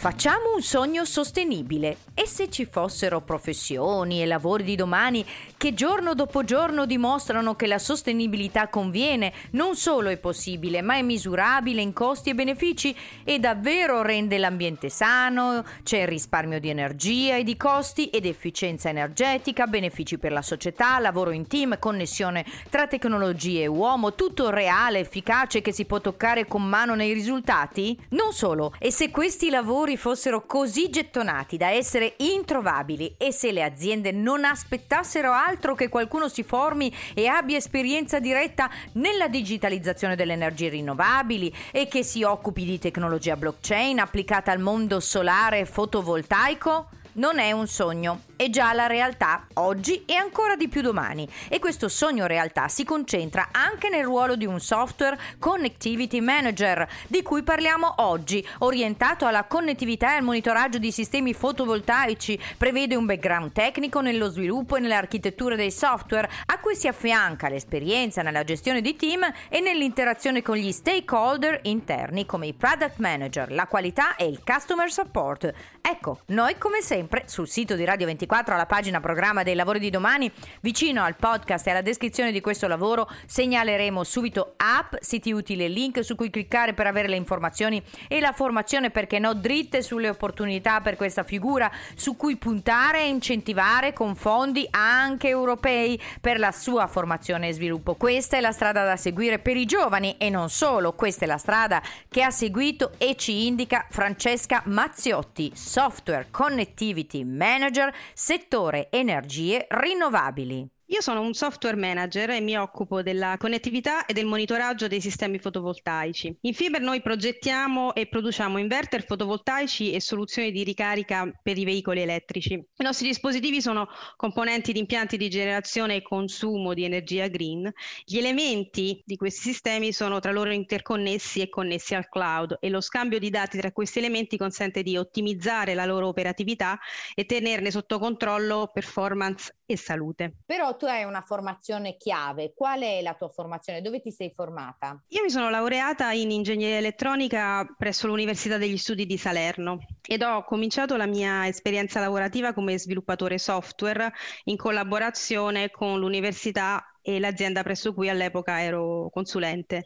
Facciamo un sogno sostenibile e se ci fossero professioni e lavori di domani che giorno dopo giorno dimostrano che la sostenibilità conviene, non solo è possibile, ma è misurabile in costi e benefici e davvero rende l'ambiente sano, c'è risparmio di energia e di costi ed efficienza energetica, benefici per la società, lavoro in team, connessione tra tecnologie e uomo, tutto reale, efficace che si può toccare con mano nei risultati? Non solo, e se questi lavori fossero così gettonati da essere introvabili e se le aziende non aspettassero altro altro che qualcuno si formi e abbia esperienza diretta nella digitalizzazione delle energie rinnovabili e che si occupi di tecnologia blockchain applicata al mondo solare e fotovoltaico? Non è un sogno, è già la realtà oggi e ancora di più domani. E questo sogno realtà si concentra anche nel ruolo di un software Connectivity Manager di cui parliamo oggi, orientato alla connettività e al monitoraggio di sistemi fotovoltaici, prevede un background tecnico nello sviluppo e nell'architettura dei software a cui si affianca l'esperienza nella gestione di team e nell'interazione con gli stakeholder interni come i product manager, la qualità e il customer support. Ecco, noi come sempre sul sito di Radio 24 24 alla pagina programma dei lavori di domani, vicino al podcast e alla descrizione di questo lavoro segnaleremo subito app, siti utili e link su cui cliccare per avere le informazioni e la formazione, perché no, dritte sulle opportunità per questa figura su cui puntare e incentivare con fondi anche europei per la sua formazione e sviluppo. Questa è la strada da seguire per i giovani e non solo, questa è la strada che ha seguito e ci indica Francesca Mazziotti, Software Connectivity Manager settore energie rinnovabili. Io sono un software manager e mi occupo della connettività e del monitoraggio dei sistemi fotovoltaici. In Fiber noi progettiamo e produciamo inverter fotovoltaici e soluzioni di ricarica per i veicoli elettrici. I nostri dispositivi sono componenti di impianti di generazione e consumo di energia green. Gli elementi di questi sistemi sono tra loro interconnessi e connessi al cloud e lo scambio di dati tra questi elementi consente di ottimizzare la loro operatività e tenerne sotto controllo performance e salute. Però tu hai una formazione chiave. Qual è la tua formazione? Dove ti sei formata? Io mi sono laureata in ingegneria elettronica presso l'Università degli Studi di Salerno ed ho cominciato la mia esperienza lavorativa come sviluppatore software in collaborazione con l'università e l'azienda presso cui all'epoca ero consulente.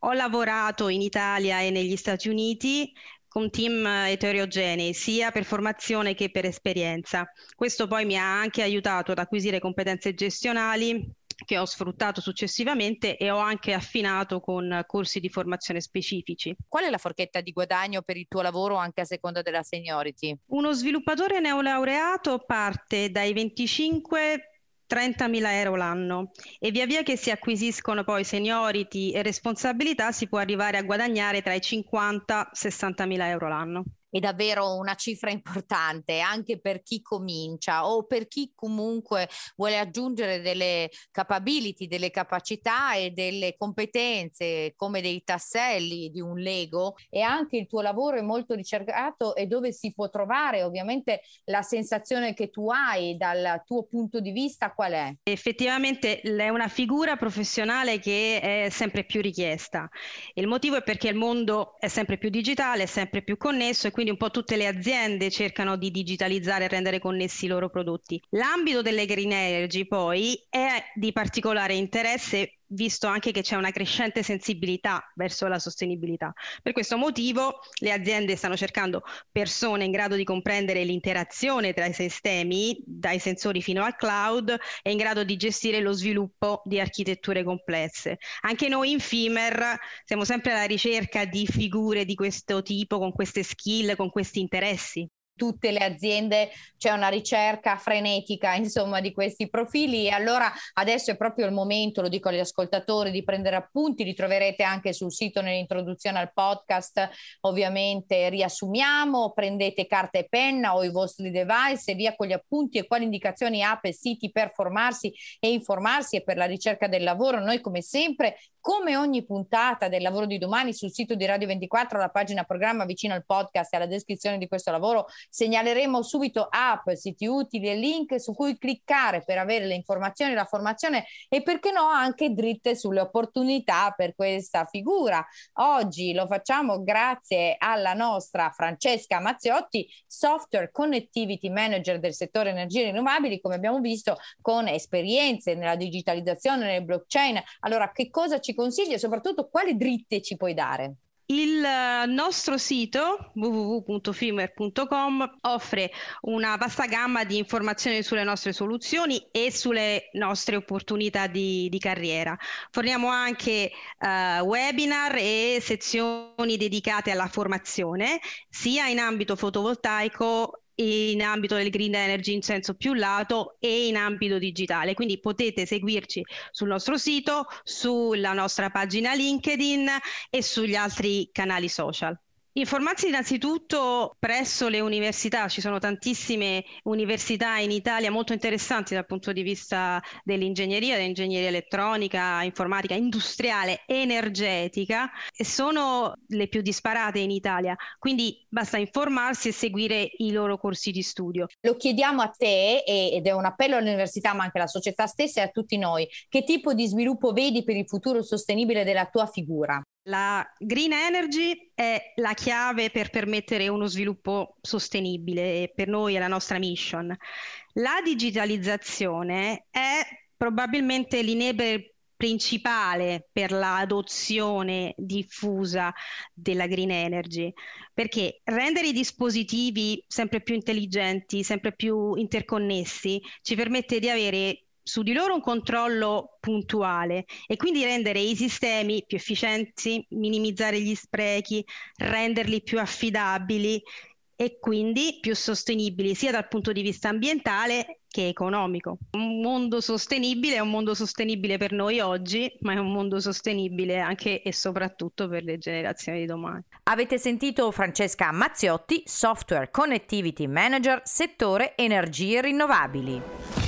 Ho lavorato in Italia e negli Stati Uniti con team eterogenei, sia per formazione che per esperienza. Questo poi mi ha anche aiutato ad acquisire competenze gestionali che ho sfruttato successivamente e ho anche affinato con corsi di formazione specifici. Qual è la forchetta di guadagno per il tuo lavoro anche a seconda della seniority? Uno sviluppatore neolaureato parte dai 25 30.000 euro l'anno. E via via che si acquisiscono poi seniority e responsabilità si può arrivare a guadagnare tra i 50 e 60.000 euro l'anno è davvero una cifra importante anche per chi comincia o per chi comunque vuole aggiungere delle capability, delle capacità e delle competenze come dei tasselli di un Lego e anche il tuo lavoro è molto ricercato e dove si può trovare ovviamente la sensazione che tu hai dal tuo punto di vista qual è? Effettivamente è una figura professionale che è sempre più richiesta. Il motivo è perché il mondo è sempre più digitale, è sempre più connesso e quindi un po' tutte le aziende cercano di digitalizzare e rendere connessi i loro prodotti. L'ambito delle green energy poi è di particolare interesse visto anche che c'è una crescente sensibilità verso la sostenibilità. Per questo motivo le aziende stanno cercando persone in grado di comprendere l'interazione tra i sistemi, dai sensori fino al cloud, e in grado di gestire lo sviluppo di architetture complesse. Anche noi in FIMER siamo sempre alla ricerca di figure di questo tipo, con queste skill, con questi interessi tutte le aziende c'è una ricerca frenetica insomma di questi profili. E allora adesso è proprio il momento, lo dico agli ascoltatori, di prendere appunti, li troverete anche sul sito nell'introduzione al podcast, ovviamente riassumiamo, prendete carta e penna o i vostri device e via con gli appunti e quali indicazioni app e siti per formarsi e informarsi e per la ricerca del lavoro. Noi come sempre come ogni puntata del lavoro di domani sul sito di Radio 24, alla pagina programma vicino al podcast e alla descrizione di questo lavoro Segnaleremo subito app, siti utili e link su cui cliccare per avere le informazioni, la formazione e perché no anche dritte sulle opportunità per questa figura. Oggi lo facciamo grazie alla nostra Francesca Mazziotti, software connectivity manager del settore energie rinnovabili, come abbiamo visto con esperienze nella digitalizzazione, nel blockchain. Allora, che cosa ci consigli e soprattutto quali dritte ci puoi dare? Il nostro sito www.firmware.com offre una vasta gamma di informazioni sulle nostre soluzioni e sulle nostre opportunità di, di carriera. Forniamo anche uh, webinar e sezioni dedicate alla formazione, sia in ambito fotovoltaico in ambito del green energy in senso più lato e in ambito digitale. Quindi potete seguirci sul nostro sito, sulla nostra pagina LinkedIn e sugli altri canali social. Informarsi innanzitutto presso le università, ci sono tantissime università in Italia molto interessanti dal punto di vista dell'ingegneria, dell'ingegneria elettronica, informatica, industriale, energetica e sono le più disparate in Italia, quindi basta informarsi e seguire i loro corsi di studio. Lo chiediamo a te ed è un appello all'università ma anche alla società stessa e a tutti noi, che tipo di sviluppo vedi per il futuro sostenibile della tua figura? La green energy è la chiave per permettere uno sviluppo sostenibile e per noi è la nostra mission. La digitalizzazione è probabilmente l'inebre principale per l'adozione diffusa della green energy, perché rendere i dispositivi sempre più intelligenti, sempre più interconnessi, ci permette di avere su di loro un controllo puntuale e quindi rendere i sistemi più efficienti, minimizzare gli sprechi, renderli più affidabili e quindi più sostenibili sia dal punto di vista ambientale che economico. Un mondo sostenibile è un mondo sostenibile per noi oggi, ma è un mondo sostenibile anche e soprattutto per le generazioni di domani. Avete sentito Francesca Mazziotti, Software Connectivity Manager, settore energie rinnovabili.